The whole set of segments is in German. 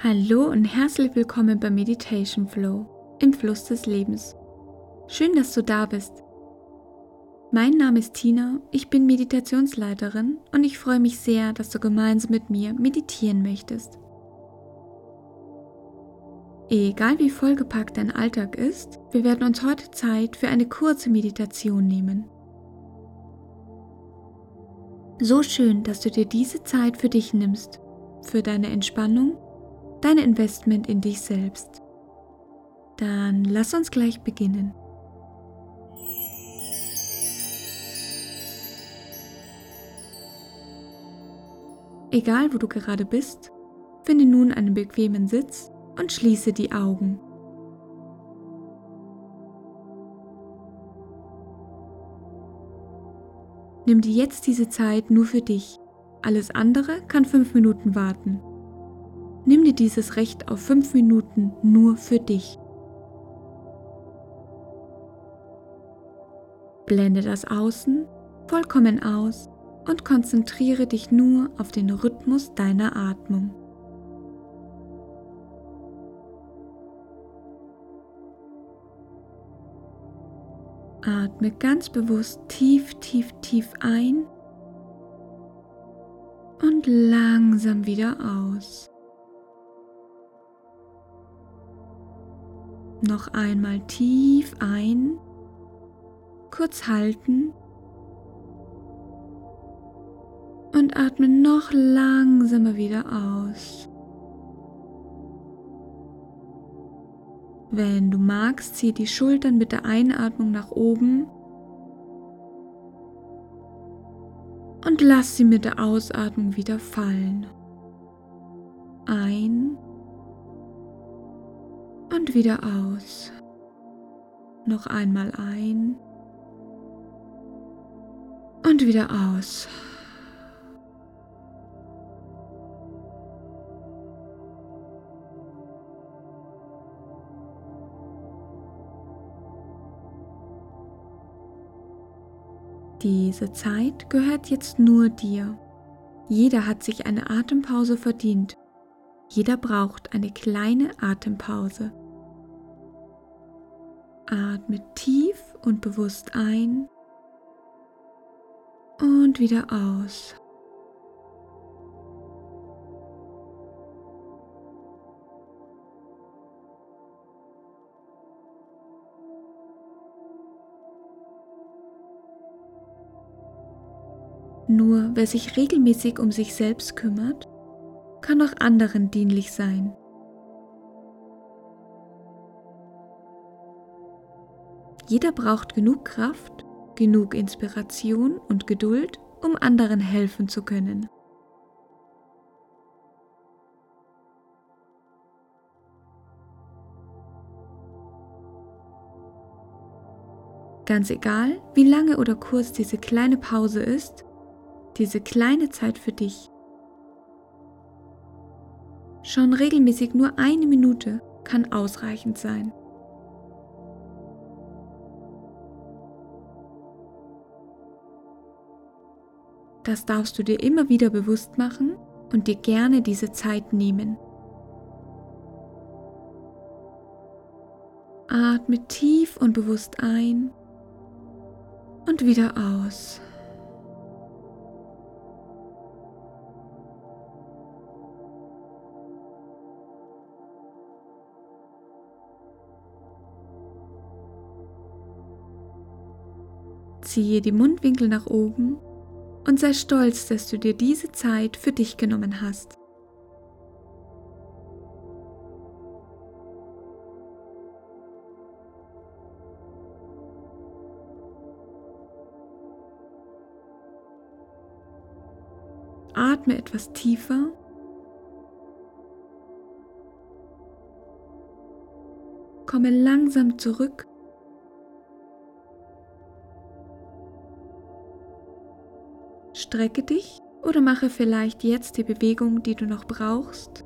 Hallo und herzlich willkommen bei Meditation Flow im Fluss des Lebens. Schön, dass du da bist. Mein Name ist Tina, ich bin Meditationsleiterin und ich freue mich sehr, dass du gemeinsam mit mir meditieren möchtest. Egal wie vollgepackt dein Alltag ist, wir werden uns heute Zeit für eine kurze Meditation nehmen. So schön, dass du dir diese Zeit für dich nimmst, für deine Entspannung dein Investment in dich selbst. Dann lass uns gleich beginnen. Egal wo du gerade bist, finde nun einen bequemen Sitz und schließe die Augen. Nimm dir jetzt diese Zeit nur für dich. Alles andere kann fünf Minuten warten. Nimm dir dieses Recht auf fünf Minuten nur für dich. Blende das Außen vollkommen aus und konzentriere dich nur auf den Rhythmus deiner Atmung. Atme ganz bewusst tief, tief, tief ein und langsam wieder aus. Noch einmal tief ein, kurz halten und atme noch langsamer wieder aus. Wenn du magst, zieh die Schultern mit der Einatmung nach oben und lass sie mit der Ausatmung wieder fallen. Ein und wieder aus. Noch einmal ein und wieder aus. Diese Zeit gehört jetzt nur dir. Jeder hat sich eine Atempause verdient. Jeder braucht eine kleine Atempause. Atme tief und bewusst ein und wieder aus. Nur wer sich regelmäßig um sich selbst kümmert, kann auch anderen dienlich sein. Jeder braucht genug Kraft, genug Inspiration und Geduld, um anderen helfen zu können. Ganz egal, wie lange oder kurz diese kleine Pause ist, diese kleine Zeit für dich. Schon regelmäßig nur eine Minute kann ausreichend sein. Das darfst du dir immer wieder bewusst machen und dir gerne diese Zeit nehmen. Atme tief und bewusst ein und wieder aus. Ziehe die Mundwinkel nach oben und sei stolz, dass du dir diese Zeit für dich genommen hast. Atme etwas tiefer. Komme langsam zurück Strecke dich oder mache vielleicht jetzt die Bewegung, die du noch brauchst.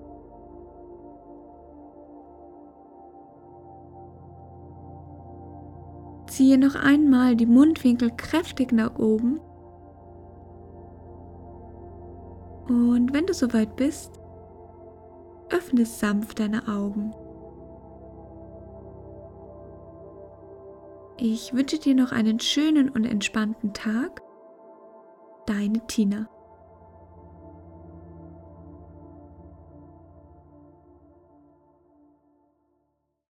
Ziehe noch einmal die Mundwinkel kräftig nach oben. Und wenn du soweit bist, öffne sanft deine Augen. Ich wünsche dir noch einen schönen und entspannten Tag. Deine Tina.